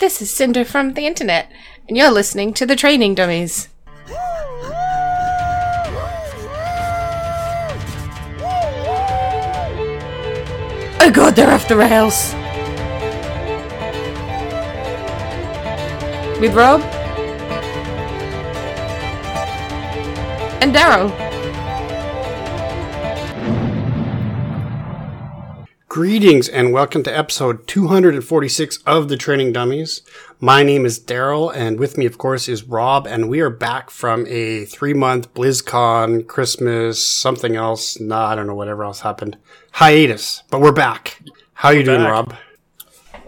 This is Cinder from the internet, and you're listening to the Training Dummies. Oh god, they're off the rails! With Rob and Daryl. Greetings and welcome to episode 246 of the Training Dummies. My name is Daryl and with me, of course, is Rob and we are back from a three month BlizzCon, Christmas, something else. Nah, I don't know, whatever else happened. Hiatus, but we're back. How are you doing, back. Rob?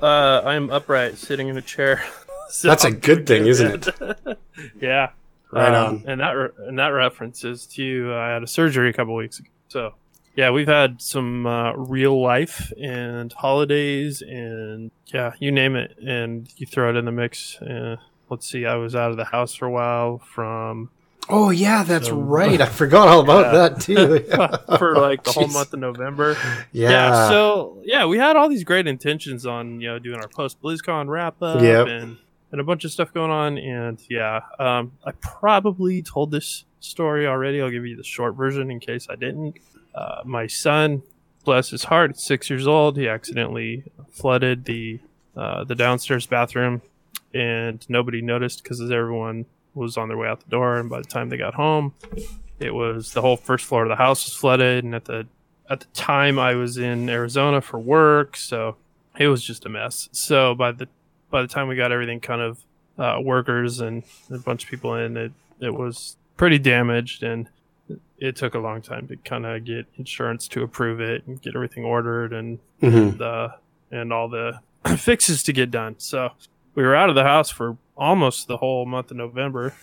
Uh, I'm upright, sitting in a chair. So That's a good thing, isn't it? yeah. Right Um, on. And that re- and that references to uh, I had a surgery a couple weeks ago. So yeah, we've had some uh, real life and holidays and yeah, you name it, and you throw it in the mix. Uh, let's see, I was out of the house for a while from Oh yeah, that's So- right. I forgot all about Yeah. that too. For like the whole month of November. Yeah. yeah so yeah we had all these great intentions on you know doing our post blizzcon wrap up Yep. and and a bunch of stuff going on and yeah um i probably told this story already i'll give you the short version in case i didn't uh, my son bless his heart six years old he accidentally flooded the uh, the downstairs bathroom and nobody noticed because everyone was on their way out the door and by the time they got home it was the whole first floor of the house was flooded and at the at the time I was in Arizona for work, so it was just a mess. So by the by the time we got everything kind of uh, workers and a bunch of people in, it it was pretty damaged, and it took a long time to kind of get insurance to approve it and get everything ordered and Mhm. the and all the fixes to get done. So we were out of the house for almost the whole month of November.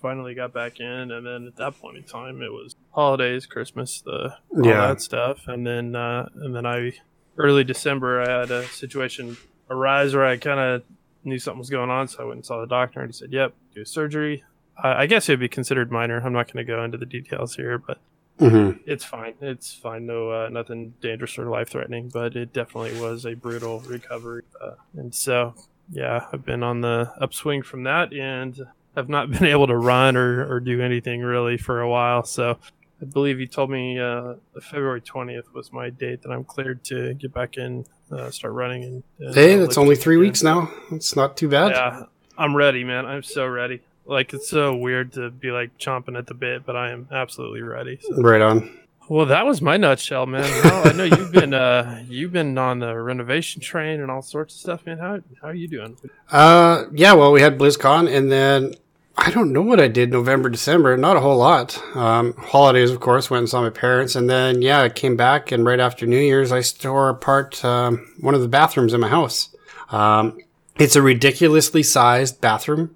Finally got back in, and then at that point in time, it was holidays, Christmas, the all Yeah. that stuff, and then uh, and then I early December I had a situation arise where I kind of knew something was going on, so I went and saw the doctor, and he said, "Yep, do surgery." I guess it'd be considered minor. I'm not going to go into the details here, but Mhm. it's fine. It's fine. No, uh, nothing dangerous or life threatening, but it definitely was a brutal recovery. Uh, and so, yeah, I've been on the upswing from that and I've not been able to run or, or do anything really for a while. So, I believe you told me uh, February 20th was my date that I'm cleared to get back in, uh, start running. And, and Hey, that's only three again. weeks now. It's not too bad. Yeah, I'm ready, man. I'm so ready. Like, it's so weird to be like chomping at the bit, but I am absolutely ready. So. Right on. Well, that was my nutshell, man. Well, I know you've been uh you've been on the renovation train and all sorts of stuff, man. How how are you doing? Uh, yeah, well, we had BlizzCon, and then I don't know what I did November, December. Not a whole lot. Um, holidays, of course, went and saw my parents, and then yeah, I came back, and right after New Year's, I tore apart um, one of the bathrooms in my house. Um, it's a ridiculously sized bathroom,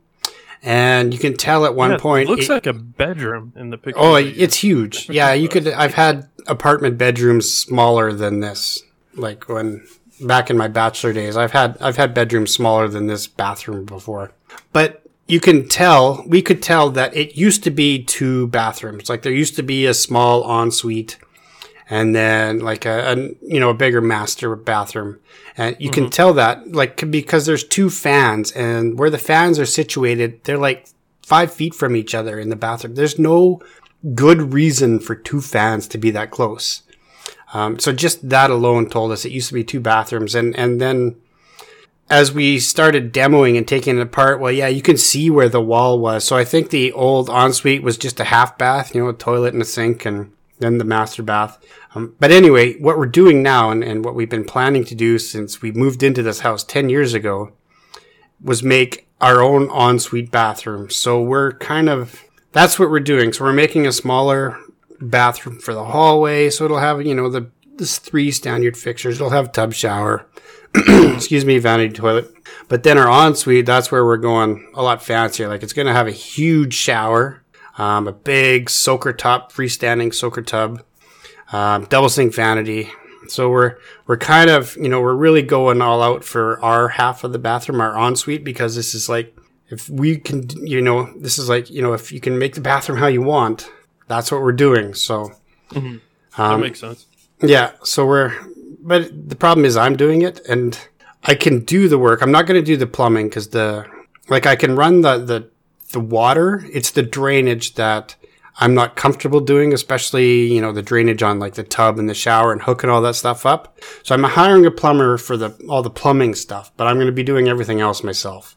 and you can tell at one Yeah, it point looks it- like a bedroom in the picture. Oh, it's huge. Yeah, you could. I've had apartment bedrooms smaller than this. Like when back in my bachelor days, I've had I've had bedrooms smaller than this bathroom before. But you can tell, we could tell that it used to be two bathrooms. Like there used to be a small ensuite, and then like a, a you know a bigger master bathroom. And you can tell that like because there's two fans, and where the fans are situated, they're like five feet from each other in the bathroom. There's no good reason for two fans to be that close. Um, so just that alone told us it used to be two bathrooms, and and then as we started demoing and taking it apart, well, yeah, you can see where the wall was. So I think the old ensuite was just a half bath, you know, a toilet and a sink, and then the master bath. Um, but anyway, what we're doing now, and, and what we've been planning to do since we moved into this house ten years ago, was make our own ensuite bathroom. So we're kind of that's what we're doing. So we're making a smaller bathroom for the hallway. So it'll have, you know, the this three standard fixtures. It'll have tub shower, excuse me, vanity toilet. But then our ensuite, that's where we're going a lot fancier. Like it's going to have a huge shower, um, a big soaker top, freestanding soaker tub, um, double sink vanity. So we're we're kind of you know we're really going all out for our half of the bathroom, our ensuite, because this is like if we can you know this is like you know if you can make the bathroom how you want, that's what we're doing. So that um, makes sense. yeah, so we're, but the problem is I'm doing it, and I can do the work. I'm not going to do the plumbing because the like I can run the the the water. It's the drainage that I'm not comfortable doing, especially you know the drainage on like the tub and the shower and hooking all that stuff up. So I'm hiring a plumber for the all the plumbing stuff, but I'm going to be doing everything else myself.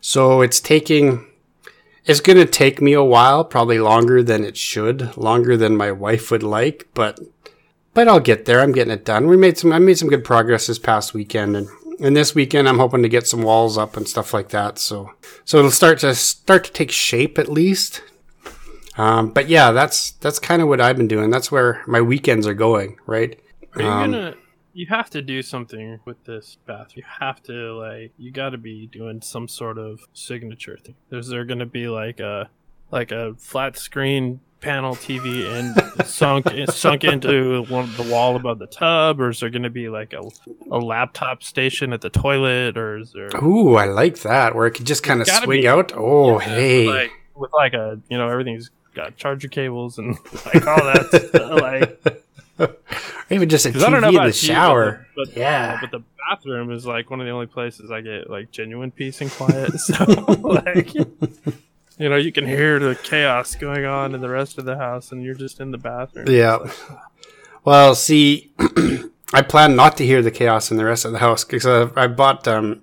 So it's taking it's going to take me a while, probably longer than it should, longer than my wife would like, but but I'll get there. I'm getting it done. We made some I made some good progress this past weekend and and this weekend I'm hoping to get some walls up and stuff like that. So so it'll start to start to take shape at least. Um, but yeah, that's that's kind of what I've been doing. That's where my weekends are going, right? Are you Um, gonna? You have to do something with this bath. You have to like. You got to be doing some sort of signature thing. Is there gonna be like a like a flat screen panel TV and sunk sunk into one the wall above the tub, or is there gonna be like a a laptop station at the toilet, or is there Ooh, I like that where it could just kind of swing be- out. Oh, Yeah, hey. like with like a you know everything's got charger cables and like all that stuff, like or even just a Because I don't TV know in the you, but shower. but, Yeah. but the bathroom is like one of the only places I get like genuine peace and quiet. So like, you know, you can hear the chaos going on in the rest of the house, and you're just in the bathroom. Yeah. Well, see, I plan not to hear the chaos in the rest of the house because uh, I bought um,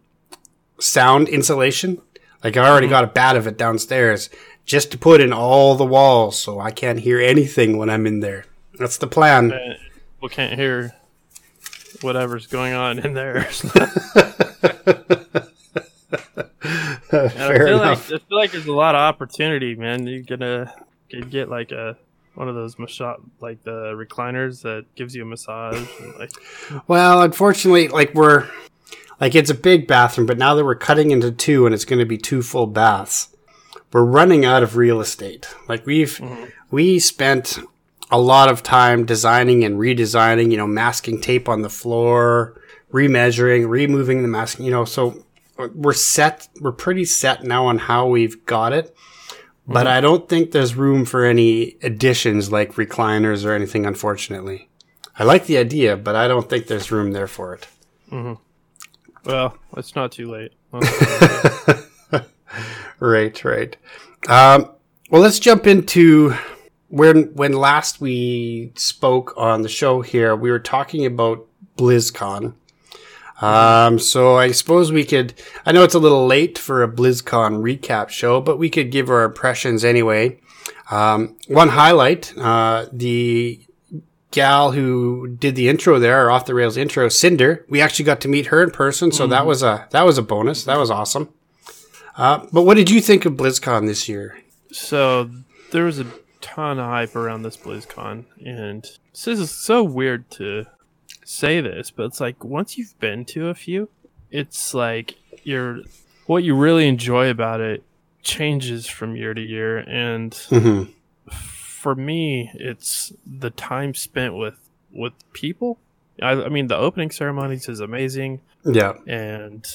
sound insulation. Like I already got a bat of it downstairs just to put in all the walls so I can't hear anything when I'm in there. That's the plan. And people can't hear whatever's going on in there. I feel enough. like I feel like there's a lot of opportunity, man. You're gonna could get like a one of those massage like the recliners that gives you a massage. And, like Well, unfortunately, like we're like it's a big bathroom, but now that we're cutting into two and it's going to be two full baths, we're running out of real estate. Like we've mm-hmm. we spent a lot of time designing and redesigning, you know, masking tape on the floor, remeasuring, removing the masking, you know, so we're set, we're pretty set now on how we've got it. But mm-hmm. I don't think there's room for any additions like recliners or anything, unfortunately. I like the idea, but I don't think there's room there for it. Mm-hmm. well, it's not too late. Right, right. Um, well, let's jump into when when last we spoke on the show here. We were talking about BlizzCon. Um, so I suppose we could. I know it's a little late for a BlizzCon recap show, but we could give our impressions anyway. Um, one highlight: uh, the gal who did the intro there, our off the rails intro, Cinder. We actually got to meet her in person, so that was a that was a bonus. That was awesome. Uh, but what did you think of BlizzCon this year? so there was a ton of hype around this BlizzCon, and this is so weird to say this, but it's like once you've been to a few, it's like you're what you really enjoy about it changes from year to year, and Mm-hmm. for me, it's the time spent with with people. I, I mean, the opening ceremonies is amazing, Yeah. and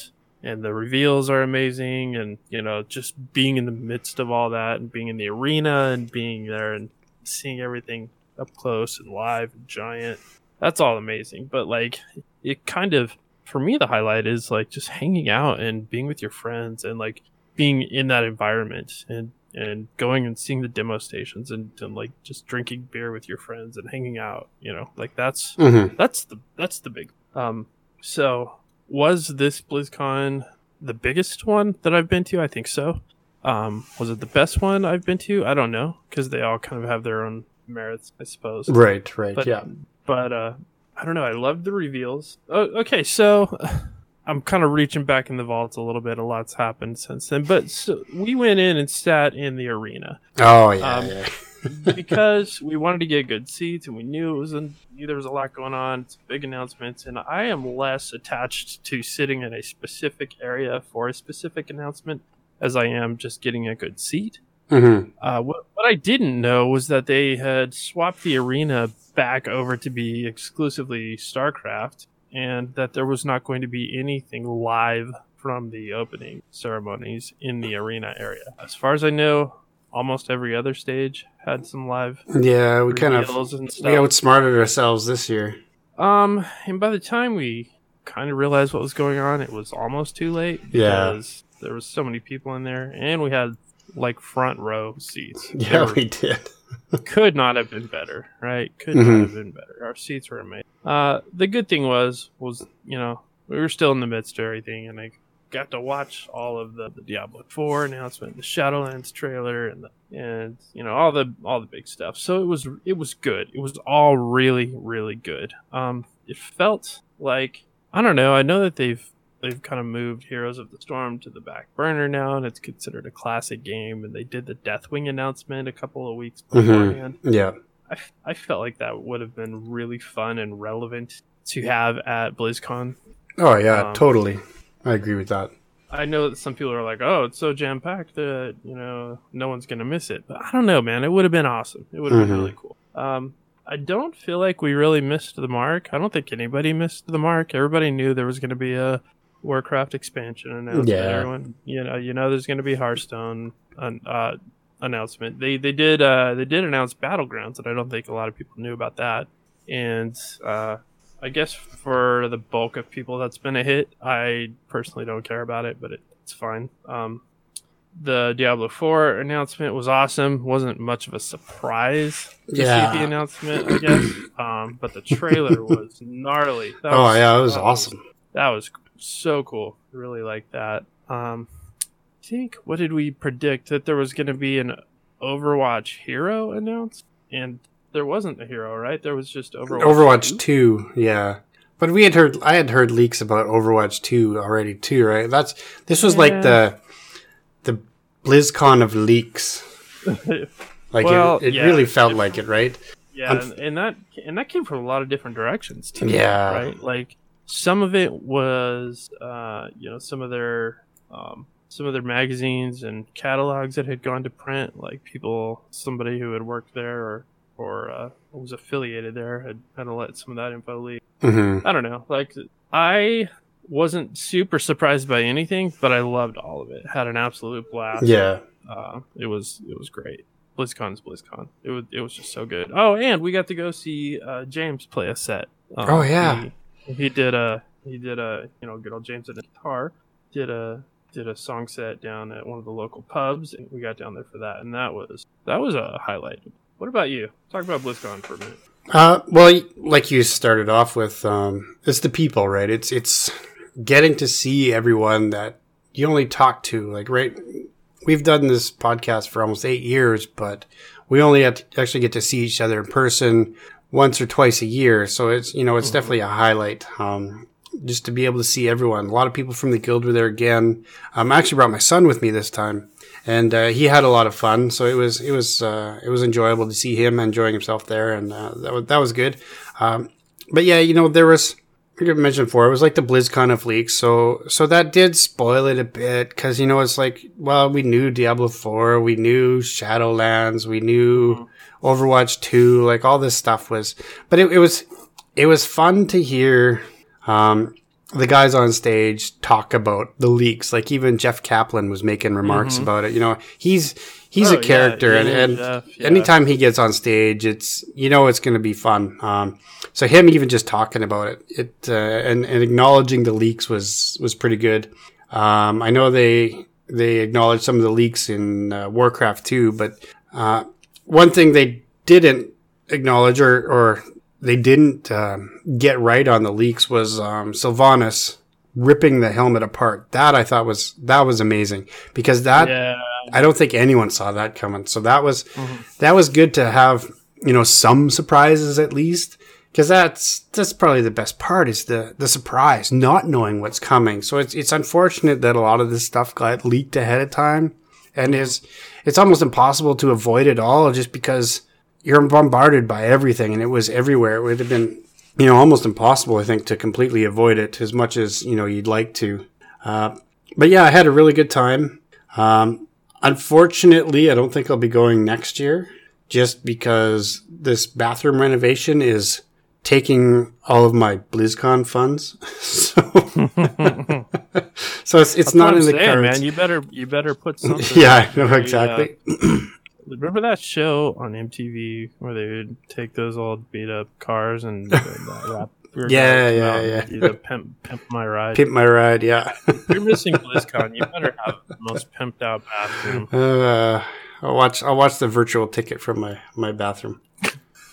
and the reveals are amazing, and you know, just being in the midst of all that, and being in the arena, and being there, and seeing everything up close and live and giant. That's all amazing. But like, it kind of for me, the highlight is like just hanging out and being with your friends, and like being in that environment and and going and seeing the demo stations and, and like just drinking beer with your friends and hanging out you know like that's Mm-hmm. that's the that's the big um so was this blizzcon the biggest one that i've been to i think so um was it the best one i've been to i don't know because they all kind of have their own merits i suppose Right. Right. but yeah. but uh i don't know i loved the reveals oh, okay so i'm kind of reaching back in the vaults a little bit a lot's happened since then but so we went in and sat in the arena Oh yeah. um, yeah. because we wanted to get good seats and we knew it was in, knew there was a lot going on. It's big announcements, and I am less attached to sitting in a specific area for a specific announcement as I am just getting a good seat. Mm-hmm. Uh, what, what I didn't know was that they had swapped the arena back over to be exclusively StarCraft, and that there was not going to be anything live from the opening ceremonies in the arena area. As far as I know, almost every other stage had some live Yeah. We kind of we outsmarted ourselves this year. Um, and by the time we kind of realized what was going on, it was almost too late. Yeah. Because there was so many people in there, and we had like front row seats. Yeah, were- we did. could not have been better, right? Could Mhm. not have been better. Our seats were amazing. Uh, the good thing was, was you know, we were still in the midst of everything, and I got to watch all of the, the Diablo Four announcement, the Shadowlands trailer, and the, and you know all the all the big stuff. So it was it was good. It was all really really good. Um, it felt like I don't know. I know that they've they've kind of moved Heroes of the Storm to the back burner now, and it's considered a classic game. And they did the Deathwing announcement a couple of weeks Mhm. beforehand. Yeah. I felt like that would have been really fun and relevant to have at BlizzCon. Oh yeah, Um, totally. I agree with that. I know that some people are like, "Oh, it's so jam packed that you know no one's gonna miss it." But I don't know, man. It would have been awesome. It would have Mhm. been really cool. Um, I don't feel like we really missed the mark. I don't think anybody missed the mark. Everybody knew there was going to be a Warcraft expansion announcement. Yeah. Everyone, you know, you know, there's going to be Hearthstone uh, announcement. They they did uh, they did announce Battlegrounds, and I don't think a lot of people knew about that. And uh, I guess for the bulk of people, that's been a hit. I personally don't care about it, but it, it's fine. Um, the Diablo 4 announcement was awesome. wasn't much of a surprise to Yeah. see the announcement, I guess. Um, but the trailer was gnarly. That Oh yeah, it was that awesome. That was so cool. Really like that. Um, I think what did we predict that there was going to be an Overwatch hero announced, and there wasn't a hero, right? There was just Overwatch. Overwatch 2? 2, yeah. But we had heard I had heard leaks about Overwatch 2 already too, right? That's this was like the the BlizzCon of leaks. Like Well, it, it yeah. really felt like it, right? Yeah, I'm- and, and that and that came from a lot of different directions too. Yeah. right. Like some of it was, uh, you know, some of their um, some of their magazines and catalogs that had gone to print. Like people, somebody who had worked there or or uh, was affiliated there had had to let some of that info leak. hmm I don't know. Like I wasn't super surprised by anything, but I loved all of it. Had an absolute blast Yeah. uh, it was it was great. BlizzCon's BlizzCon. It was it was just so good. Oh, and we got to go see uh, James play a set. Um, Oh, yeah. he, he did a he did a you know good old James at the guitar did a did a song set down at one of the local pubs, and we got down there for that, and that was that was a highlight. What about you? Talk about BlizzCon for a minute. Uh, well, like you started off with, um, it's the people, right? It's it's getting to see everyone that you only talk to. Like, right? We've done this podcast for almost eight years, but we only actually get to see each other in person once or twice a year. So it's you know it's definitely a highlight. Um, just to be able to see everyone. A lot of people from the guild were there again. Um, I actually brought my son with me this time, and uh, he had a lot of fun. So it was it was uh, it was enjoyable to see him enjoying himself there, and uh, that was that was good. Um, but yeah, you know there was. I mentioned before, it was like the BlizzCon of leaks, so so that did spoil it a bit because you know it's like well we knew Diablo four, we knew Shadowlands, we knew Overwatch two, like all this stuff was, but it, it was it was fun to hear um, the guys on stage talk about the leaks. Like even Jeff Kaplan was making remarks about it. You know, he's he's Oh, a character, yeah, and, and Jeff, yeah. anytime he gets on stage, it's you know it's going to be fun. Um, so him even just talking about it, it uh, and and acknowledging the leaks was was pretty good. Um, I know they they acknowledged some of the leaks in uh, Warcraft 2, but uh, one thing they didn't acknowledge or or they didn't um, get right on the leaks was um, Sylvanas ripping the helmet apart. That I thought was that was amazing because that Yeah, I don't think anyone saw that coming. So that was Mhm. that was good to have, you know, some surprises at least. Cause that's, that's probably the best part is the, the surprise, not knowing what's coming. So it's, it's unfortunate that a lot of this stuff got leaked ahead of time and is, it's almost impossible to avoid it all just because you're bombarded by everything and it was everywhere. It would have been, you know, almost impossible, I think, to completely avoid it as much as, you know, you'd like to. Uh, but yeah, I had a really good time. Um, unfortunately, I don't think I'll be going next year just because this bathroom renovation is taking all of my BlizzCon funds. so, so it's, it's not in I'm the saying, cards. man. You better you better put something. yeah, I know where uh, exactly. Remember that show on MTV where they would take those old beat up cars and wrap were Yeah, yeah, yeah. pimp, pimp my ride. Pimp my ride, yeah. You're missing BlizzCon, you better have the most pimped out bathroom uh, I'll watch. I'll watch the virtual ticket from my my bathroom.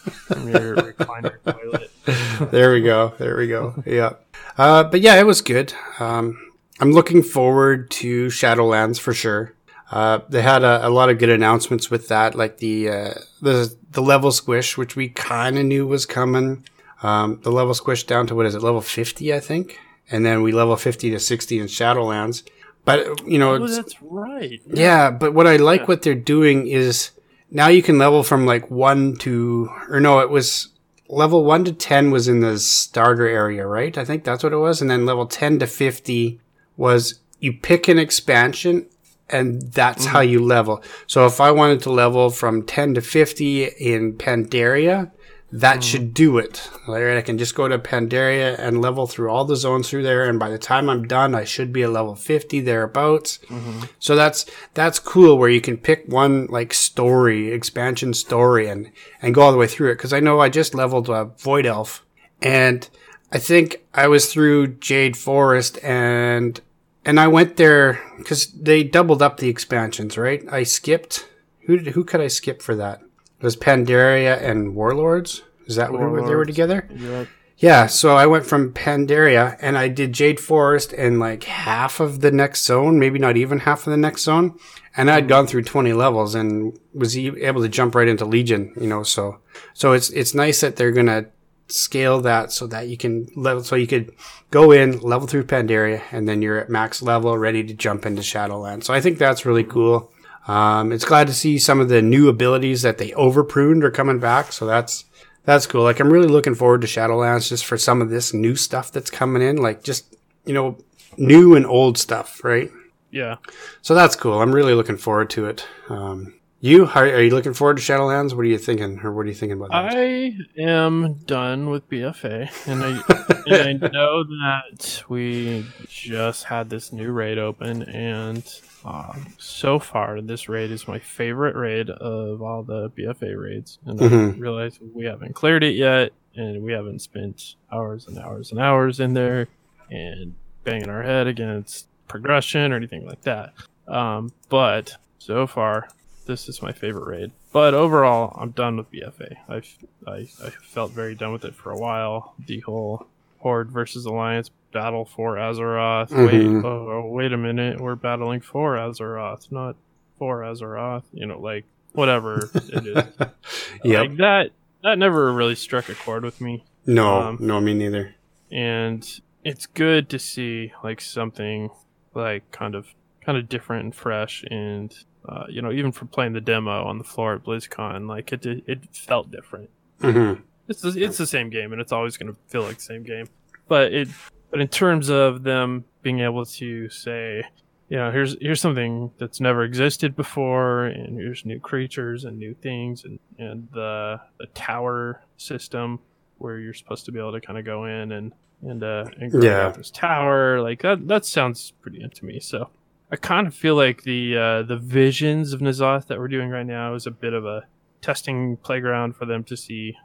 from your recliner toilet. there we go. There we go. Yeah. Uh, but yeah, it was good. Um, I'm looking forward to Shadowlands for sure. Uh, they had a, a lot of good announcements with that, like the uh, the the level squish, which we kind of knew was coming. Um, the level squish down to what is it, level 50, I think, and then we level 50 to 60 in Shadowlands. But you know, Oh, it's- that's right. yeah, but what I like Yeah. what they're doing is now you can level from like one to, or no, it was level one to 10 was in the starter area, right? I think that's what it was. And then level 10 to 50 was you pick an expansion and that's how mm-hmm. you level. So if I wanted to level from 10 to 50 in Pandaria, that mm-hmm. should do it. Right? I can just go to Pandaria and level through all the zones through there. And by the time I'm done, I should be a level 50 thereabouts. Mm-hmm. So that's, that's cool where you can pick one like story, expansion story and, and go all the way through it. Cause I know I just leveled a Void Elf and I think I was through Jade Forest and, and I went there because they doubled up the expansions, right? I skipped. Who did, who could I skip for that? It was Pandaria and Warlords. Is that where they were together? Yep. Yeah, so I went from Pandaria and I did Jade Forest and like half of the next zone, maybe not even half of the next zone. And I'd gone through 20 levels and was able to jump right into Legion, you know, so, so it's, it's nice that they're going to scale that so that you can level, so you could go in, level through Pandaria, and then you're at max level, ready to jump into Shadowlands. So I think that's really cool. Um, it's glad to see some of the new abilities that they over pruned are coming back. So that's, that's cool. Like I'm really looking forward to Shadowlands just for some of this new stuff that's coming in, like just, you know, new and old stuff, right? Yeah. So that's cool. I'm really looking forward to it. Um, you are, are you looking forward to Shadowlands? What are you thinking, or what are you thinking about that? I am done with BFA, and I, and I know that we just had this new raid open, and um, so far this raid is my favorite raid of all the BFA raids. And I Mhm. realize we haven't cleared it yet, and we haven't spent hours and hours and hours in there, and banging our head against progression or anything like that. Um, but so far, this is my favorite raid. But overall, I'm done with BFA. I've I, I felt very done with it for a while. The whole Horde versus Alliance battle for Azeroth. Mhm. Wait, oh, oh, wait a minute, we're battling for Azeroth, not for Azeroth. You know, like whatever it is. yep. Like that. That never really struck a chord with me no, um, no, me neither. and it's good to see like something like kind of kind of different and fresh and uh, you know even from playing the demo on the floor at BlizzCon like it did, it felt different. Hmm it's the, it's the same game and it's always going to feel like the same game. But it but in terms of them being able to say you know here's here's something that's never existed before and here's new creatures and new things and and the the tower system where you're supposed to be able to kind of go in and and uh and grab Yeah. this tower like that that sounds pretty to me so I kind of feel like the uh, the visions of N'Zoth that we're doing right now is a bit of a testing playground for them to see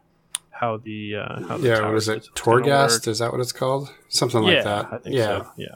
how the uh, how the Yeah, what is it? Torghast? Is that what it's called? Something yeah, like that. I think yeah. so. Yeah.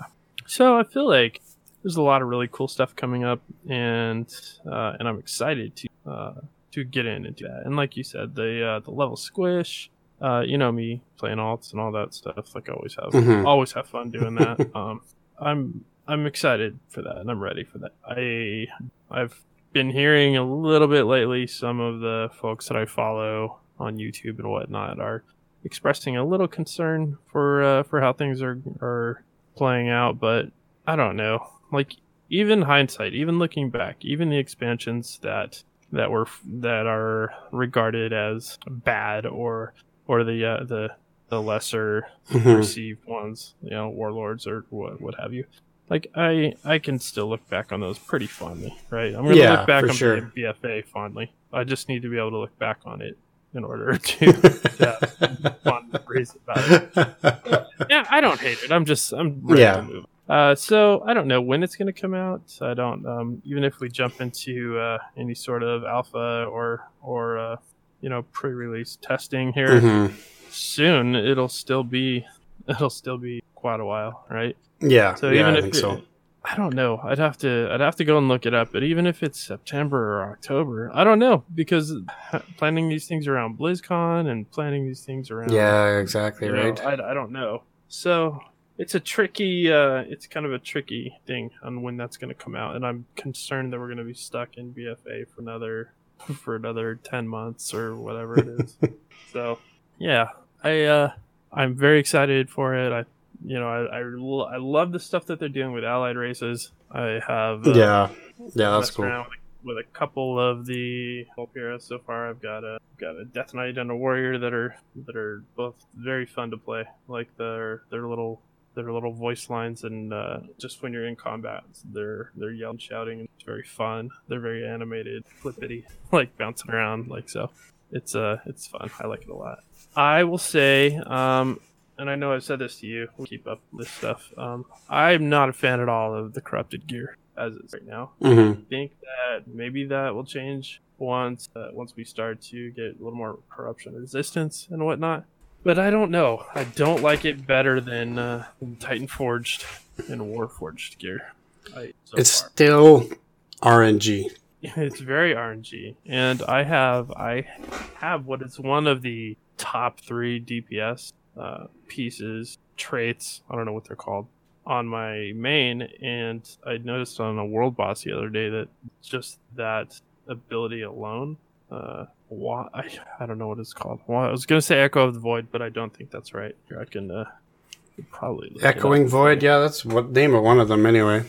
So I feel like there's a lot of really cool stuff coming up, and uh, and I'm excited to uh, to get in and do that. And like you said, the uh, the level squish. Uh, you know me playing alts and all that stuff. Like I always have, Mhm. always have fun doing that. um, I'm I'm excited for that, and I'm ready for that. I I've been hearing a little bit lately. Some of the folks that I follow on YouTube and whatnot are expressing a little concern for uh, for how things are are playing out, but I don't know. Like even hindsight, even looking back, even the expansions that that were that are regarded as bad or or the uh, the the lesser Mhm. received ones, you know, warlords or what what have you. Like I I can still look back on those pretty fondly, right? I'm gonna Yeah, look back on sure. BFA fondly. I just need to be able to look back on it in order to, have fond memories about it. Yeah, I don't hate it. I'm just I'm ready Yeah. to move. Uh, so I don't know when it's going to come out. I don't. Um, even if we jump into uh, any sort of alpha or or uh, you know pre-release testing here, Mhm. soon it'll still be it'll still be quite a while, right? Yeah. So yeah, even I if think it- so. I don't know. I'd have to I'd have to go and look it up. But even if it's September or October, I don't know because planning these things around BlizzCon and planning these things around Yeah, exactly you know, right. I, I don't know. So it's a tricky uh it's kind of a tricky thing on when that's going to come out and I'm concerned that we're going to be stuck in BFA for another for another 10 months or whatever it is. so, yeah. I uh I'm very excited for it. I you know, I, I, I love the stuff that they're doing with allied races. I have uh, yeah. Yeah, that's cool. with, with a couple of the Vulpera so far. I've got a got a Death Knight and a Warrior that are that are both very fun to play. Like their their little their little voice lines and uh, just when you're in combat, they're they're yelling, shouting, and it's very fun. They're very animated, flippity, like bouncing around, like so. It's uh it's fun. I like it a lot. I will say, um, and I know I've said this to you. We'll keep up with this stuff. Um, I'm not a fan at all of the corrupted gear as is right now hmm think that maybe that will change once uh, once we start to get a little more corruption resistance and whatnot. But I don't know. I don't like it better than, uh, than Titan Forged and War Forged gear. I, so It's far. still RNG. it's very RNG, and I have I have what is one of the top three DPS uh, pieces traits. I don't know what they're called on my main, and I noticed on a world boss the other day that just that ability alone. Uh, why, I, I don't know what it's called. Well, I was gonna say Echo of the Void, but I don't think that's right. I can uh, probably look it up. Echoing Void. Yeah, that's what name of one of them anyway.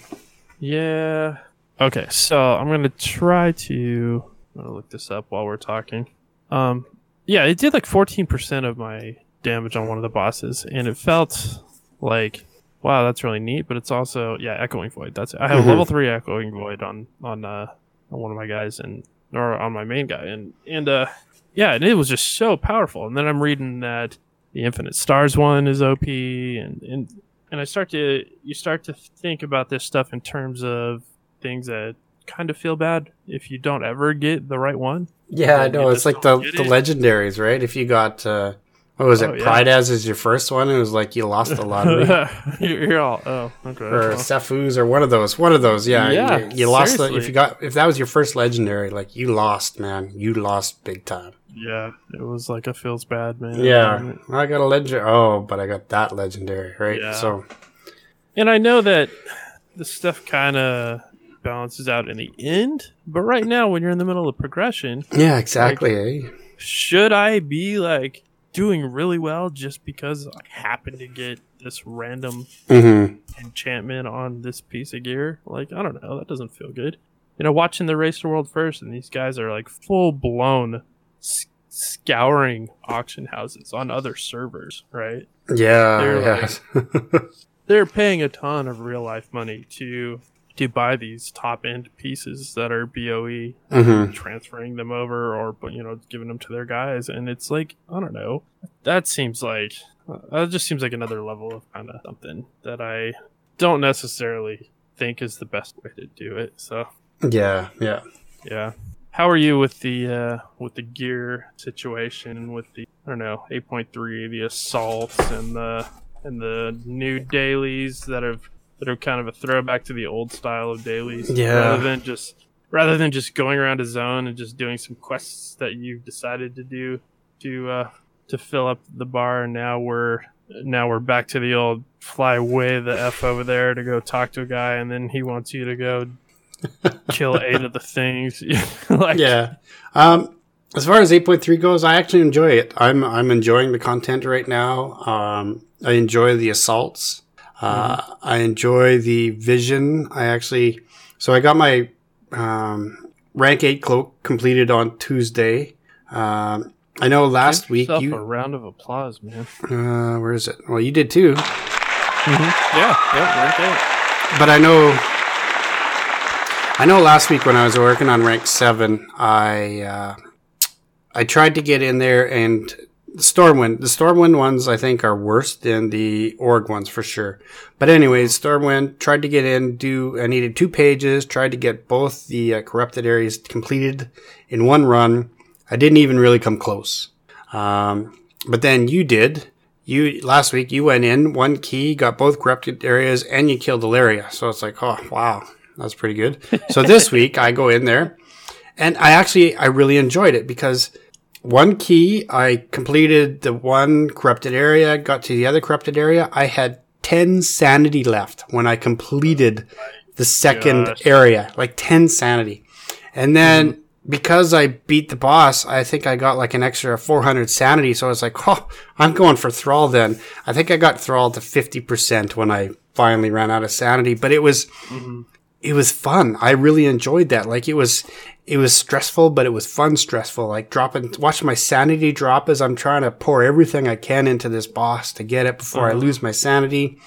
Yeah. Okay, so I'm gonna try to I'm gonna look this up while we're talking. Um, yeah, it did like 14% of my damage on one of the bosses, and it felt like wow, that's really neat. But it's also yeah, echoing void. That's it. I have Mhm. level three echoing void on on uh on one of my guys and or on my main guy, and and uh yeah, and it was just so powerful. And then I'm reading that the Infinite Stars one is OP, and and and I start to you start to think about this stuff in terms of things that kind of feel bad if you don't ever get the right one. Yeah, I know. It's like the the it. legendaries, right? If you got uh, what was it? Oh, yeah. Prydaz is your first one. It was like you lost the lottery. you're, you're all oh okay. or well, Sephuz or one of those. One of those. Yeah. Yeah, you, you lost the, if you got if that was your first legendary, like you lost, man. You lost big time. yeah, it was like a feels bad man. Yeah. I got a legendary. Oh, but I got that legendary, right? Yeah. So And I know that the stuff kind of balances out in the end, but right now when you're in the middle of progression, yeah, exactly. eh? should I be like doing really well just because I happen to get this random Mm-hmm. enchantment on this piece of gear? Like, I don't know, that doesn't feel good. You know, watching the race to world first, and these guys are like full blown s- scouring auction houses on other servers, right? Yeah. They're yeah. They're paying a ton of real life money to to buy these top end pieces that are BOE hmm transferring them over or you know giving them to their guys and it's like i don't know that seems like uh, that just seems like another level of kind of something that i don't necessarily think is the best way to do it so Yeah. Yeah. yeah how are you with the uh with the gear situation with the i don't know 8.3 the assaults and the and the new dailies that have that are kind of a throwback to the old style of dailies Yeah. rather than just rather than just going around a zone and just doing some quests that you've decided to do to uh to fill up the bar and now we're now we're back to the old fly way the f over there to go talk to a guy and then he wants you to go kill eight of the things like yeah. Um, as far as 8.3 goes, I actually enjoy it. I'm I'm enjoying the content right now. Um, I enjoy the assaults. Uh, I enjoy the vision. I actually so I got my um, rank eight cloak completed on Tuesday. Um, I know last week you a round of applause man uh, where is it? Well, you did too, yeah yeah right there. but I know. I know last week when I was working on rank seven, I uh, I tried to get in there and the Stormwind. The Stormwind ones I think are worse than the Org ones for sure. But anyways, Stormwind tried to get in. Do I needed two pages? Tried to get both the uh, corrupted areas completed in one run. I didn't even really come close. Um, but then you did. You last week you went in one key, got both corrupted areas, and you killed Alleria. So it's like, oh wow, that's pretty good. So this week I go in there, and I actually I really enjoyed it because one key I completed the one corrupted area, got to the other corrupted area. I had ten sanity left when I completed the second Gosh. area, like ten sanity, and then mm-hmm. because I beat the boss, I think I got like an extra 400 sanity. So I was like, oh, I'm going for Thrall then. I think I got Thrall to 50% when I finally ran out of sanity, but it was, mm-hmm. It was fun. I really enjoyed that. Like it was, it was stressful, but it was fun stressful. Like dropping, watching my sanity drop as I'm trying to pour everything I can into this boss to get it before I lose my sanity.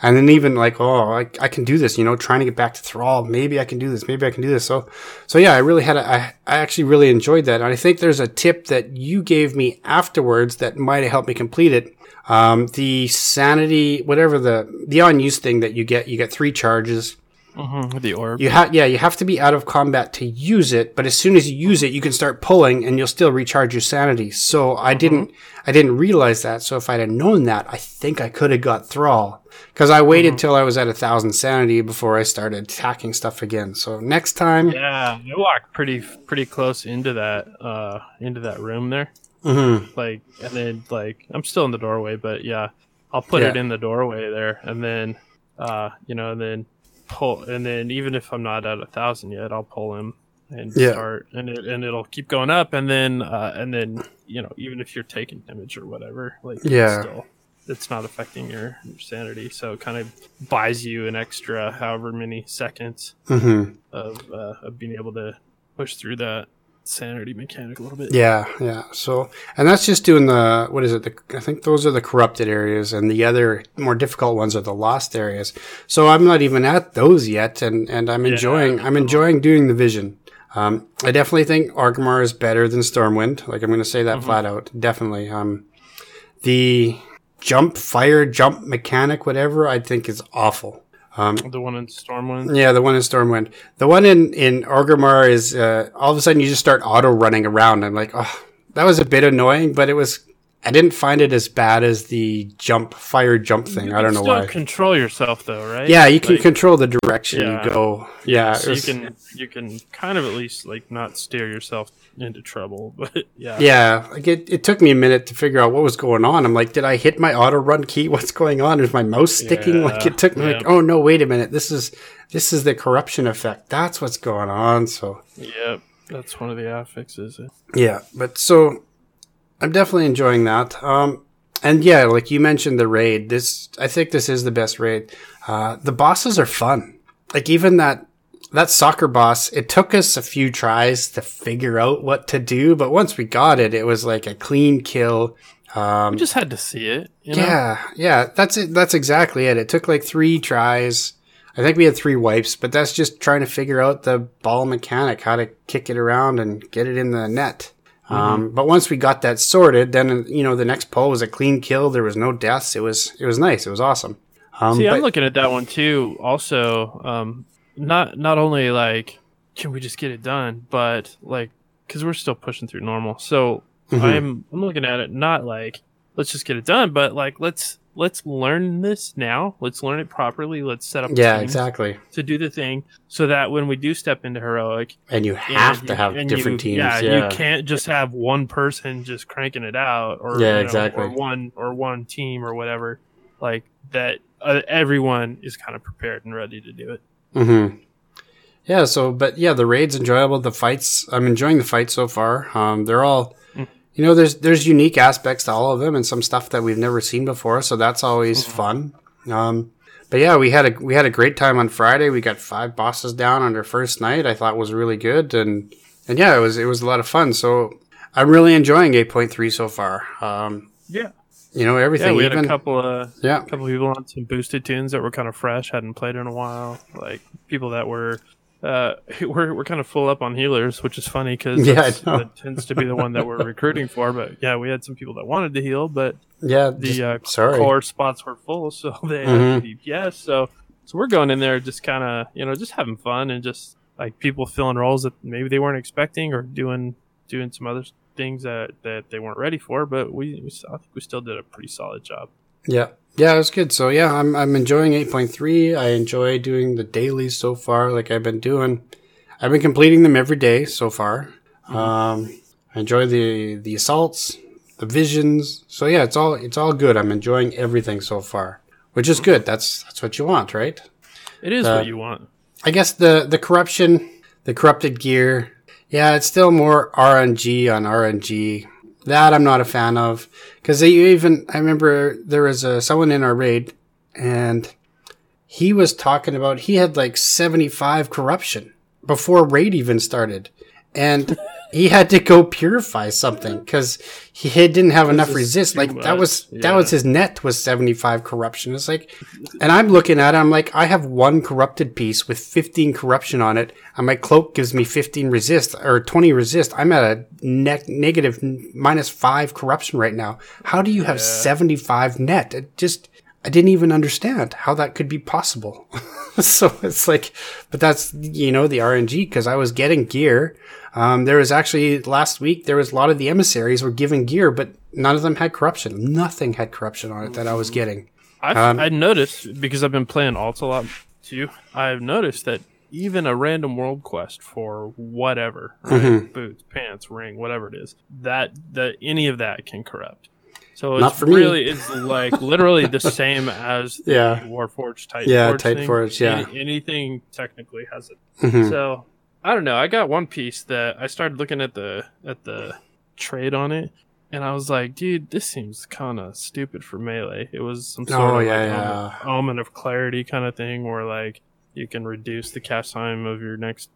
And then even like, oh, I, I can do this, you know, trying to get back to Thrall. Maybe I can do this. Maybe I can do this. So, so yeah, I really had a, I, I actually really enjoyed that. And I think there's a tip that you gave me afterwards that might have helped me complete it. Um, the sanity, whatever the, the unused thing that you get, you get three charges. Mm-hmm. The orb. You have, yeah, you have to be out of combat to use it, but as soon as you use it, you can start pulling and you'll still recharge your sanity. So I didn't, I didn't realize that. So if I'd have known that, I think I could have got Thrall. Cause I waited till I was at a thousand sanity before I started attacking stuff again. So next time, Yeah, I walked pretty pretty close into that uh into that room there. Mhm. Like and then like I'm still in the doorway, but yeah, I'll put it in the doorway there, and then uh you know and then pull and then even if I'm not at a thousand yet, I'll pull him and Yeah. start and it and it'll keep going up, and then uh and then you know even if you're taking damage or whatever, like it's Yeah. still it's not affecting your, your sanity, so it kind of buys you an extra however many seconds hmm of, uh, of being able to push through that sanity mechanic a little bit. Yeah, yeah. So, and that's just doing the what is it? The, I think those are the corrupted areas, and the other more difficult ones are the lost areas. So I'm not even at those yet, and and I'm enjoying I'm enjoying doing the vision. Um, I definitely think Argmar is better than Stormwind. Like I'm going to say that flat out. Definitely. Um, the jump, fire, jump mechanic, whatever, I think is awful. Um, The one in Stormwind. yeah, the one in Stormwind. The one in in Orgrimmar is uh, all of a sudden you just start auto running around. I'm like, oh, that was a bit annoying, but it was. I didn't find it as bad as the jump fire jump thing. I don't know why. control yourself though, right? yeah, you can Like, control the direction Yeah. you go. Yeah, so you can you can kind of at least like not steer yourself into trouble, but yeah. Yeah, like it, it took me a minute to figure out what was going on. I'm like, did I hit my auto run key? What's going on? Is my mouse sticking? like it took me like, oh no, wait a minute. This is this is the corruption effect. That's what's going on. So yeah, That's one of the affixes. Yeah, but so I'm definitely enjoying that. Um, and yeah, like you mentioned, the raid. This I think this is the best raid. Uh, the bosses are fun. Like even that that soccer boss. It took us a few tries to figure out what to do, but once we got it, it was like a clean kill. Um, We just had to see it. You know? yeah, yeah, that's it. That's exactly it. It took like three tries. I think we had three wipes, but that's just trying to figure out the ball mechanic, how to kick it around and get it in the net. Mm-hmm. Um, but once we got that sorted, then you know the next pull was a clean kill. There was no deaths. It was it was nice. It was awesome. Um, See, but- I'm looking at that one too. Also, um, not not only like can we just get it done, but like because we're still pushing through normal. So Mhm. I'm I'm looking at it not like let's just get it done, but like let's let's learn this now. Let's learn it properly. Let's set up yeah, exactly. to do the thing so that when we do step into heroic, And you have and to have different you- teams. Yeah, Yeah, you can't just have one person just cranking it out, or Yeah, you know, exactly. or one or one team or whatever. Like that, uh, everyone is kind of prepared and ready to do it. Mm-hmm. Yeah. So, but yeah, the raid's enjoyable. The fights, I'm enjoying the fight so far. Um, they're all, Mm. You know, there's there's unique aspects to all of them, and some stuff that we've never seen before. So that's always Mm-hmm. fun. Um, but yeah, we had a we had a great time on Friday. We got five bosses down on our first night. I thought was really good, and and yeah, it was it was a lot of fun. So I'm really enjoying 8.3 so far. Um, Yeah, you know, everything. yeah. We had even a couple of yeah, couple people on some boosted toons that were kind of fresh, hadn't played in a while. Like people that were. Uh, we're we're kind of full up on healers, which is funny because Yeah, that tends to be the one that we're recruiting for. But yeah, we had some people that wanted to heal, but yeah. the just- uh, sorry. core spots were full, so they Mhm. had DPS. So so we're going in there just kind of you know just having fun and just like people filling roles that maybe they weren't expecting or doing doing some other things that, that they weren't ready for, but we, we I think we still did a pretty solid job. Yeah. Yeah, it was good. So yeah, I'm I'm enjoying 8.3. I enjoy doing the dailies so far. Like I've been doing, I've been completing them every day so far. Um, I enjoy the the assaults, the visions. So yeah, it's all it's all good. I'm enjoying everything so far, which is good. That's that's what you want, right? It is Uh, what you want. I guess the the corruption, the corrupted gear. Yeah, it's still more RNG on RNG. That I'm not a fan of. Because they even I remember there was a, someone in our raid and he was talking about he had like 75 corruption before raid even started. And he had to go purify something because he didn't have enough resist like that was much, that was his net was 75 corruption. It's like and i'm looking at it i'm like i have one corrupted piece with 15 corruption on it and my cloak gives me 15 resist or 20 resist. I'm at a net minus 5 corruption right now. How do you have 75 net? It just i didn't even understand how that could be possible. So it's like but that's you know the rng because i was getting gear um, there was actually last week there was a lot of the emissaries were given gear but none of them had corruption nothing had corruption on it that i was getting Um, I noticed because I've been playing alts a lot too. I've noticed that even a random world quest for whatever, right? Mm-hmm. boots, pants, ring, whatever it is, that that any of that can corrupt. So it's Not for me. really it's like literally the same as Yeah. Warforged Titan. Yeah. Titanforge, yeah. Any- anything technically has it. Mhm. So I don't know. I got one piece that I started looking at the at the trade on it, and I was like, dude, this seems kind of stupid for melee. It was some sort Oh, of yeah, like yeah. Omen, omen of clarity kind of thing, where like you can reduce the cast time of your next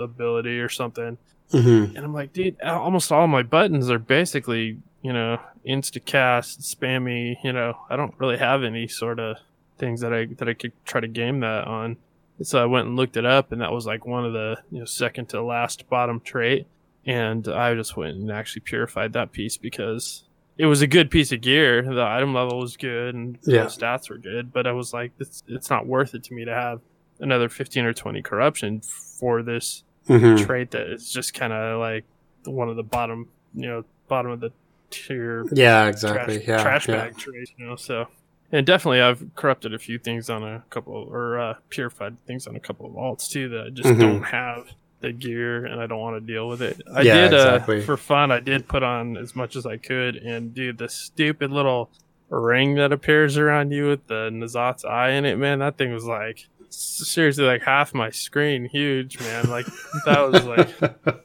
ability or something. Mhm. And I'm like, dude, almost all my buttons are basically, you know, insta cast, spammy. You know, I don't really have any sort of things that I that I could try to game that on. So I went and looked it up, and that was like one of the you know second to last bottom trait. And I just went and actually purified that piece because it was a good piece of gear. The item level was good, and Yeah. the stats were good. But I was like, it's it's not worth it to me to have another 15 or 20 corruption for this Mhm. trait that is just kind of like one of the bottom, you know, bottom of the tier Yeah, exactly. trash, yeah, trash yeah. bag traits, you know. So, and definitely, I've corrupted a few things on a couple, or uh, purified things on a couple of alts too that I just Mhm. don't have the gear and I don't want to deal with it. I Yeah, did exactly. uh, for fun. I did put on as much as I could, and dude, the stupid little ring that appears around you with the N'Zoth's eye in it, man, that thing was like seriously like half my screen, huge, man. Like that was like.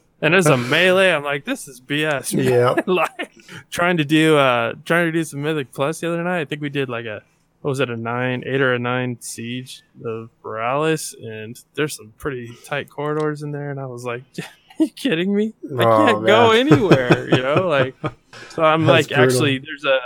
And as a melee, I'm like, this is BS. man. Yeah. like trying to do uh trying to do some Mythic Plus the other night. I think we did like a what was it, a nine, eight or a nine siege of Boralus, and there's some pretty tight corridors in there, and I was like, Are you kidding me? I Oh, can't go anywhere, you know? Like so I'm That's like actually there's a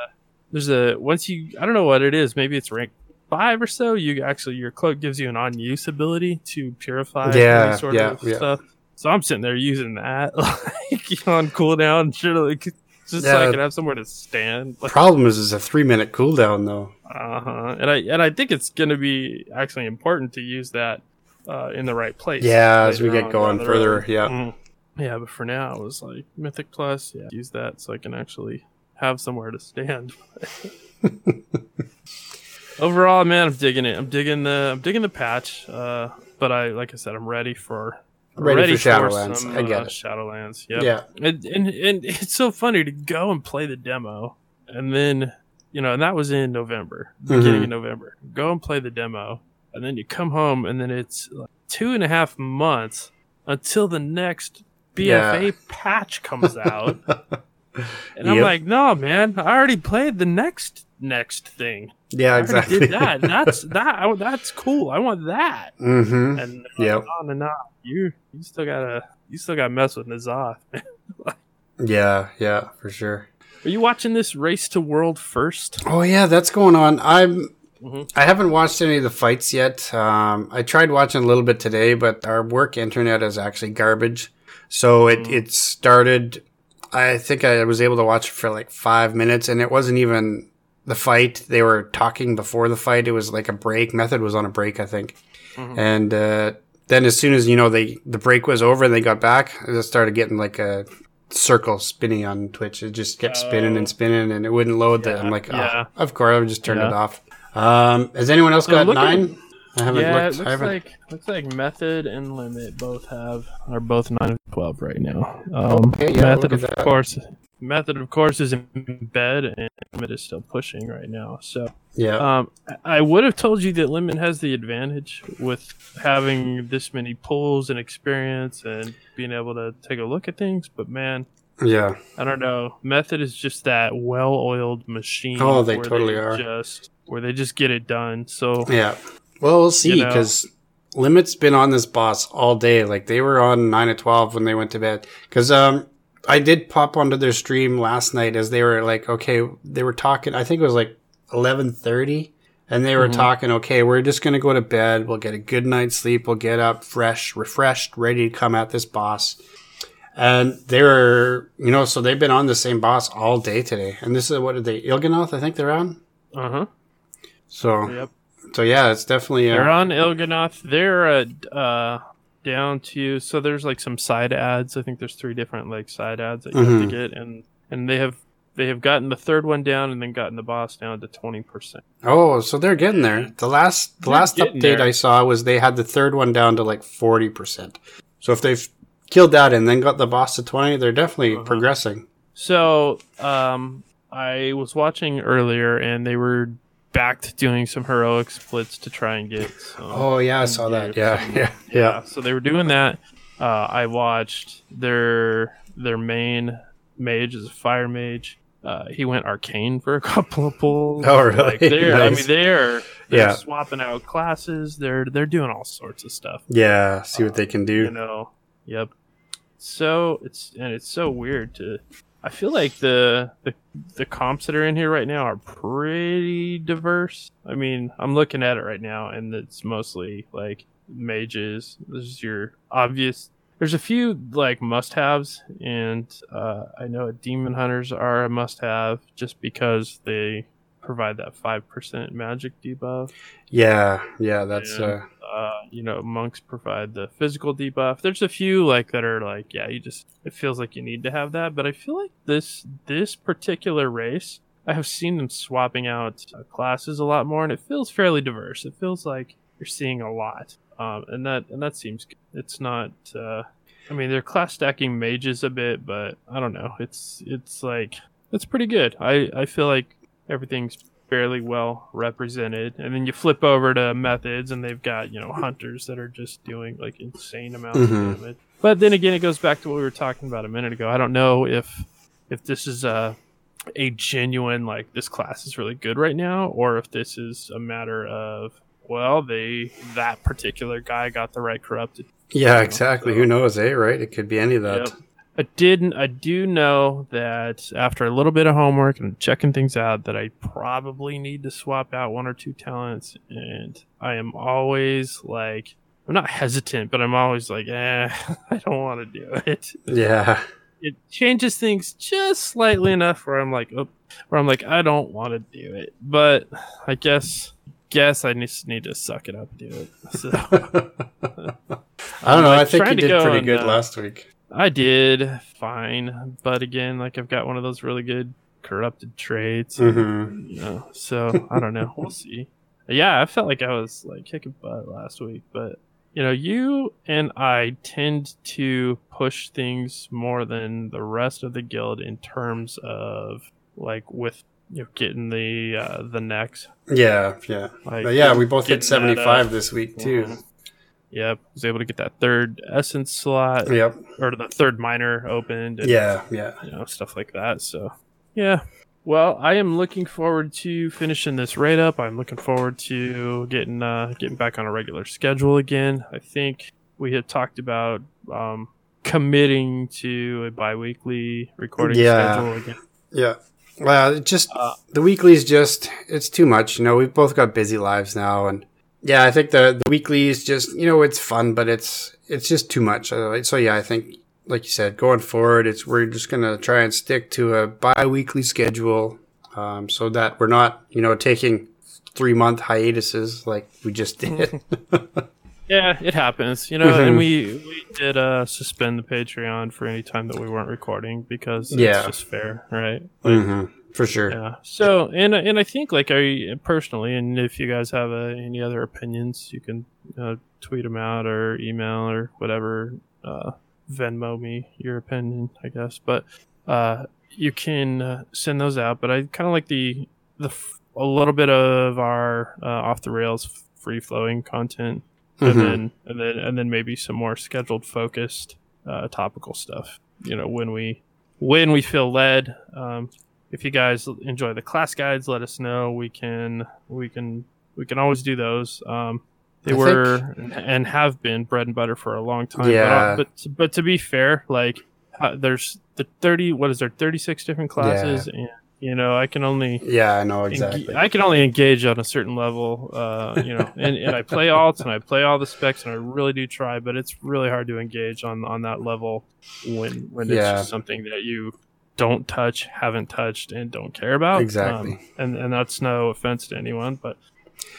there's a once you I don't know what it is, maybe it's rank five or so, you actually your cloak gives you an on use ability to purify Yeah, sort yeah, of yeah. stuff. So I'm sitting there using that like on cooldown shit like just so I can have somewhere to stand. Like, Problem is, it's a three minute cooldown though. uh-huh. And I and I think it's gonna be actually important to use that uh, in the right place. Yeah, as we get on going further, road. yeah. Mhm. Yeah, but for now, it was like Mythic Plus. Yeah, use that so I can actually have somewhere to stand. Overall, man, I'm digging it. I'm digging the I'm digging the patch. Uh, but I like I said, I'm ready for Ready for Shadowlands. some, I get uh, it. Shadowlands. Yep. Yeah. And, and and it's so funny to go and play the demo, and then you know, and that was in November, beginning Mhm. of November. Go and play the demo, and then you come home, and then it's like two and a half months until the next BFA Yeah. patch comes out, and I'm like, no, man, I already played the next next thing. Yeah, I exactly. did that. That's that. I- That's cool. I want that. mm-hmm. And yeah, on and on. You you still gotta you still gotta mess with N'Zoth. Yeah, yeah, for sure. Are you watching this race to world first? Oh yeah, that's going on. I'm. Mhm. I haven't watched any of the fights yet. Um, I tried watching a little bit today, but our work internet is actually garbage. So it Mm. it started. I think I was able to watch it for like five minutes, and it wasn't even the fight. They were talking before the fight. It was like a break. Method was on a break, I think. Mhm. And uh, then as soon as you know they the break was over and they got back, I just started getting like a circle spinning on Twitch. It just kept spinning Oh. and spinning, and it wouldn't load. Yeah, I'm like, oh, yeah. of course, I would just turn it off. Um, has anyone else got nine? I haven't yeah, looked. it I looks like looks like method and limit both have are both nine of twelve right now. Um, Okay, yeah, method of course, method of course is in bed and limit is still pushing right now. So yeah. um, I- would have told you that limit has the advantage with having this many pulls and experience and being able to take a look at things. But man, yeah. I don't know. Method is just that well-oiled machine. Oh, they totally are. Just where they just get it done. So Yeah. Well, we'll see You know. because Limit's been on this boss all day. Like they were on nine to twelve when they went to bed. Because um, I did pop onto their stream last night as they were like, okay, they were talking. I think it was like eleven thirty, and they were Mhm. talking. Okay, we're just gonna go to bed. We'll get a good night's sleep. We'll get up fresh, refreshed, ready to come at this boss. And they were, you know, so they've been on the same boss all day today. And this is what are they? Il'gynoth, I think they're on. uh huh. So, Yep. so yeah, it's definitely. Uh, They're on Il'gynoth. They're a. uh, down to so there's like some side ads. I think there's three different like side ads that you have Mhm. to get, and and they have they have gotten the third one down and then gotten the boss down to twenty percent. Oh, so they're getting there. The last the They're last update there. I saw was they had the third one down to like forty percent. So if they've killed that and then got the boss to twenty, they're definitely Uh-huh. progressing. So um, I was watching earlier, and they were back to doing some heroic splits to try and get. Oh yeah, I saw that. Yeah, yeah, yeah. So they were doing that. Uh, I watched their their main mage is a fire mage. Uh, he went arcane for a couple of pulls. Oh, really? Like they're, I mean, they're, they're Yeah. swapping out classes. They're they're doing all sorts of stuff. Yeah, see what they can do. You know. Yep. So it's and it's so weird to. I feel like the the the comps that are in here right now are pretty diverse. I mean, I'm looking at it right now, and it's mostly like mages. This is your obvious. There's a few like must-haves, and uh, I know demon hunters are a must-have just because they provide that five percent magic debuff Yeah, yeah, that's Yeah. uh uh, you know, monks provide the physical debuff. There's a few like that are like, yeah, you just it feels like you need to have that. But I feel like this this particular race, I have seen them swapping out uh, classes a lot more, and it feels fairly diverse. It feels like you're seeing a lot, um, and that and that seems good. It's not. Uh, I mean, they're class stacking mages a bit, but I don't know. It's it's like it's pretty good. I I feel like everything's fairly well represented. And then you flip over to methods, and they've got you know hunters that are just doing like insane amounts Mhm. of damage. But then again, it goes back to what we were talking about a minute ago. I don't know if if this is a a genuine like this class is really good right now, or if this is a matter of well, they that particular guy got the right corrupted yeah, exactly. so- Who knows, eh? Right? It could be any of that. Yep. I didn't. I do know that after a little bit of homework and checking things out, that I probably need to swap out one or two talents, and I am always like, I'm not hesitant, but I'm always like, eh, I don't want to do it. Yeah. It changes things just slightly enough where I'm like, oh, where I'm like, I don't want to do it, but I guess, guess I just need to suck it up and do it. So. I don't know. like I think you did pretty and, good uh, last week. I did fine, but again, like I've got one of those really good corrupted traits, hmm you know. So I don't know. We'll see. Yeah, I felt like I was like kicking butt last week, but you know, you and I tend to push things more than the rest of the guild in terms of like with you know getting the uh, the next. Yeah, yeah. Like But yeah, we both hit uh, 75 this week, too. Yep, was able to get that third essence slot Yep. or the third minor opened. And, Yeah, yeah. you know, stuff like that. So, yeah. Well, I am looking forward to finishing this raid up. I'm looking forward to getting uh, getting back on a regular schedule again. I think we had talked about um, committing to a biweekly recording Yeah. schedule again. Yeah. Well, it just Uh, the weeklies just it's too much. You know, we've both got busy lives now, and yeah, I think the the weeklies just you know it's fun, but it's it's just too much. Uh, So yeah, I think like you said, going forward, it's we're just gonna try and stick to a bi-weekly schedule, um, so that we're not you know taking three month hiatuses like we just did. Yeah, it happens, you know, Mhm. and we we did uh suspend the Patreon for any time that we weren't recording because Yeah. it's just fair, right? Like, hmm For sure. Yeah. So, and and I think like I personally, and if you guys have uh, any other opinions, you can uh, tweet them out or email or whatever. Uh, Venmo me your opinion, I guess. But uh, you can uh, send those out. But I kind of like the the f- a little bit of our uh, off the rails free flowing content, and Mhm. then and then and then maybe some more scheduled focused uh, topical stuff. You know, when we when we feel led. Um, if you guys enjoy the class guides, let us know. We can we can we can always do those. Um, they I were and have been bread and butter for a long time. Yeah. But, but but to be fair, like uh, there's the thirty what is there thirty six different classes, and you know I can only Yeah, I know exactly. I can only engage on a certain level, uh, you know, and, and I play alts and I play all the specs and I really do try, but it's really hard to engage on on that level when when it's just something that you don't touch, haven't touched, and don't care about. Exactly. Um, and and that's no offense to anyone, but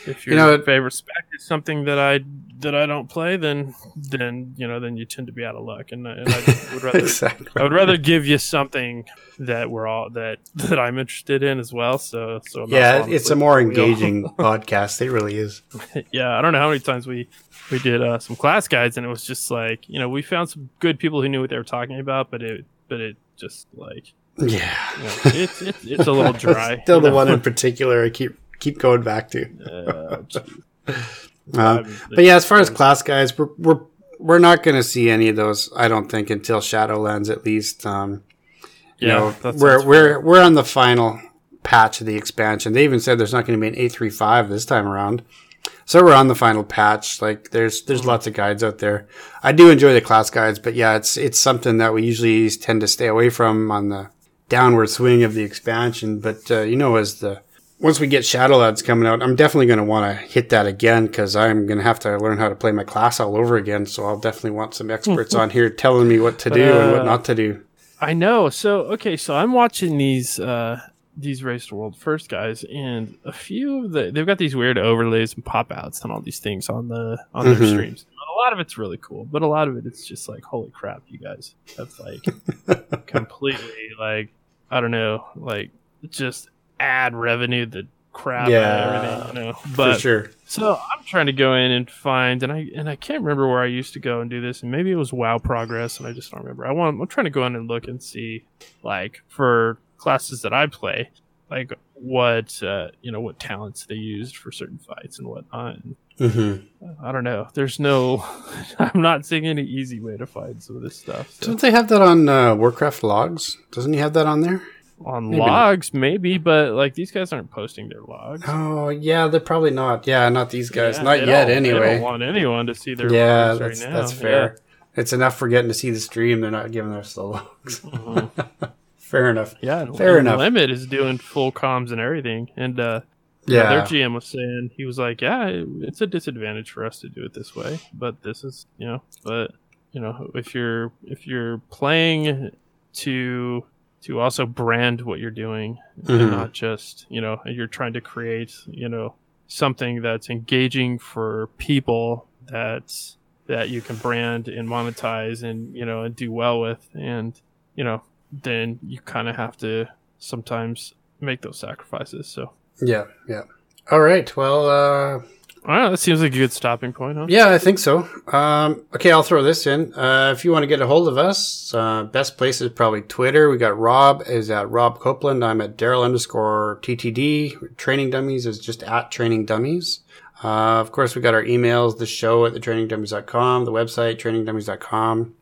if your You know, it- favorite spec is something that I that I don't play, then then you know then you tend to be out of luck, and, I- and I would rather exactly. I would rather give you something that we're all that that I'm interested in as well. So so I'm Yeah, it's a more at the wheel. engaging podcast. It really is. yeah, I don't know how many times we we did uh, some class guides, and it was just like you know we found some good people who knew what they were talking about, but it but it just like Yeah. you know, it's it's it's a little dry. Still the know? one in particular I keep keep going back to. Uh. Um, but yeah, as far as class guys, we're we're we're not going to see any of those. I don't think until Shadowlands at least. Um, you Yeah, know, we're we're we're on the final patch of the expansion. They even said there's not going to be an eight three five this time around. So we're on the final patch. Like there's there's lots of guides out there. I do enjoy the class guides, but yeah, it's it's something that we usually tend to stay away from on the downward swing of the expansion. But uh, you know, as the once we get Shadowlands coming out, I'm definitely going to want to hit that again because I'm going to have to learn how to play my class all over again. So I'll definitely want some experts on here telling me what to do and what Uh, not to do. I know. So okay, so I'm watching these uh these race to world first guys, and a few of the they've got these weird overlays and pop outs and all these things on the on their Mhm. streams. A lot of it's really cool, but a lot of it it's just like, holy crap, you guys have like completely like I don't know, like just add revenue the crap Yeah, everything, you know. For But sure. so I'm trying to go in and find, and I and I can't remember where I used to go and do this, and maybe it was WoW Progress, and I just don't remember. I want I'm trying to go in and look and see, like for classes that I play, like what uh, you know what talents they used for certain fights and whatnot. And hmm I don't know. There's no, I'm not seeing any easy way to find some of this stuff. So. Don't they have that on uh, Warcraft logs? Doesn't he have that on there? On Maybe not. logs, maybe, but like these guys aren't posting their logs. Oh yeah, they're probably not. Yeah, not these guys. Yeah, not yet, don't- They don't want anyone to see their Yeah, logs that's right now. that's fair. It's enough for getting to see the stream. They're not giving us the logs. Mhm. fair enough. Yeah, Fair enough. Limit is doing full comms and everything, and uh, Yeah. their GM was saying he was like, "Yeah, it's a disadvantage for us to do it this way, but this is, you know, but you know, if you're if you're playing to to also brand what you're doing, Mhm. and not just, you know, you're trying to create, you know, something that's engaging for people that's that you can brand and monetize and you know and do well with and you know then you kind of have to sometimes make those sacrifices so Yeah, yeah. All right. Well, uh, right that seems like a good stopping point huh yeah, I think so. Um, okay, I'll throw this in. Uh, if you want to get a hold of us, uh, best place is probably Twitter. We got Rob is at Rob Copeland. I'm at Daryl underscore TTD. Training Dummies is just at Training Dummies. Uh, of course, we got our emails, the show at thetrainingdummies.com, the website, trainingdummies.com.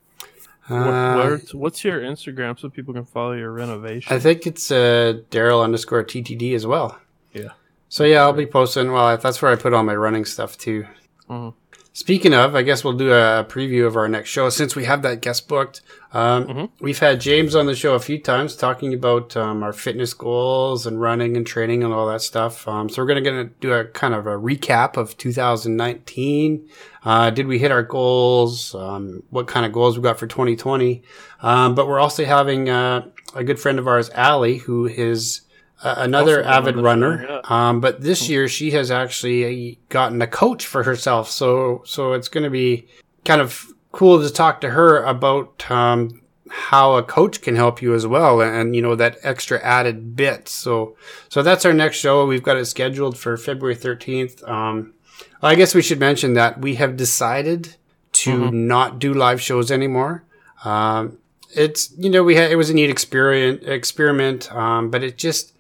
What- Uh, where- what's your instagram so people can follow your renovation I think it's uh, Daryl underscore TTD as well. Yeah. So yeah, I'll be posting. Well, that's where I put all my running stuff too. Mhm. Speaking of, I guess we'll do a preview of our next show since we have that guest booked. Um, Mhm. We've had James on the show a few times talking about um, our fitness goals and running and training and all that stuff. Um, so we're going to gonna do a kind of a recap of 2019. Uh, did we hit our goals? Um, what kind of goals we got for 2020? Um, but we're also having uh, a good friend of ours, Allie, who is uh, another avid runner. up. Um, but this year she has actually gotten a coach for herself. So so it's going to be kind of cool to talk to her about um, how a coach can help you as well, and you know that extra added bit. So so that's our next show. We've got it scheduled for February thirteenth. Um, I guess we should mention that we have decided to not do live shows anymore. Um, it's you know we had it was a neat experiment experiment, um, but it just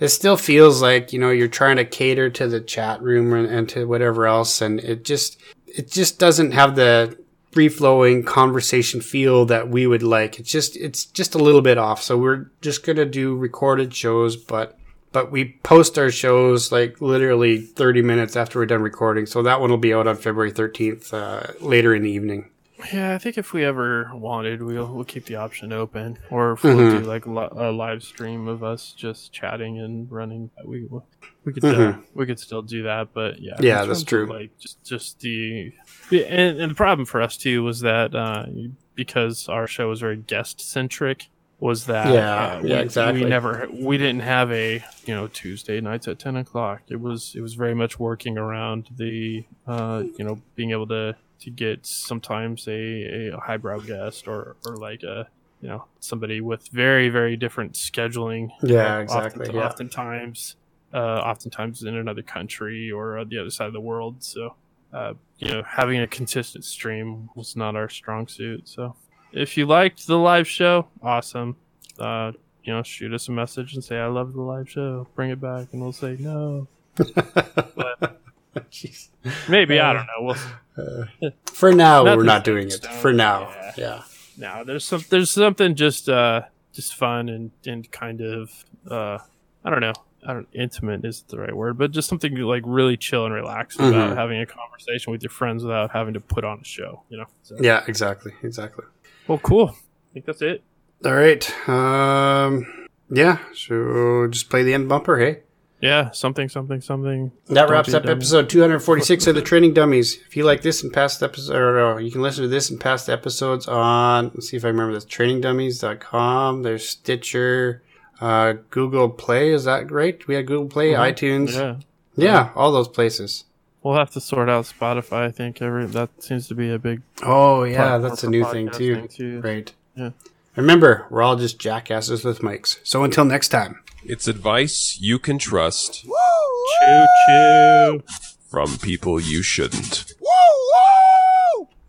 it still feels like you know you're trying to cater to the chat room and, and to whatever else, and it just it just doesn't have the free flowing conversation feel that we would like. It's just it's just a little bit off. So we're just gonna do recorded shows, but but we post our shows like literally 30 minutes after we're done recording. So that one will be out on February 13th uh, later in the evening. Yeah, I think if we ever wanted, we'll we'll keep the option open, or if we'll do like li- a live stream of us just chatting and running, we we could uh, we could still do that. But yeah, Yeah, that's of, true. Like just just the and, and the problem for us too was that uh, because our show was very guest centric, was that Yeah, uh, we, yeah, exactly. We never we didn't have a you know Tuesday nights at ten o'clock. It was it was very much working around the uh, you know being able to to get sometimes a, a highbrow guest or or like a you know somebody with very very different scheduling. Yeah, Uh, exactly, often- yeah. Oftentimes, uh, oftentimes in another country or the other side of the world. So. Uh, you know, having a consistent stream was not our strong suit. So, if you liked the live show, awesome. Uh, you know, shoot us a message and say I love the live show. Bring it back, and we'll say no. Jeez. Maybe I don't know. We'll For now, we're not doing it. For now, Yeah. yeah. no. There's some. There's something just uh just fun and and kind of uh I don't know. I don't intimate isn't the right word, but just something like really chill and relaxed Mhm. about having a conversation with your friends without having to put on a show. You know. So, Yeah, exactly, exactly. Well, cool. I think that's it. All right. Um, yeah. So just play the end bumper, hey. Yeah, something, something, something. That wraps up episode 246 of the Training Dummies. If you like this and past episodes, or you can listen to this and past episodes on, let's see if I remember this, trainingdummies.com. There's Stitcher, uh, Google Play. Is that great? We had Google Play, Mhm. iTunes. Yeah. Yeah, all those places. we'll have to sort out Spotify. I think every that seems to be a big. Oh, yeah, that's a new thing too. Right. Yeah. Remember, we're all just jackasses with mics. So until next time. It's advice you can trust. Choo choo. From people you shouldn't. Woo! Woo!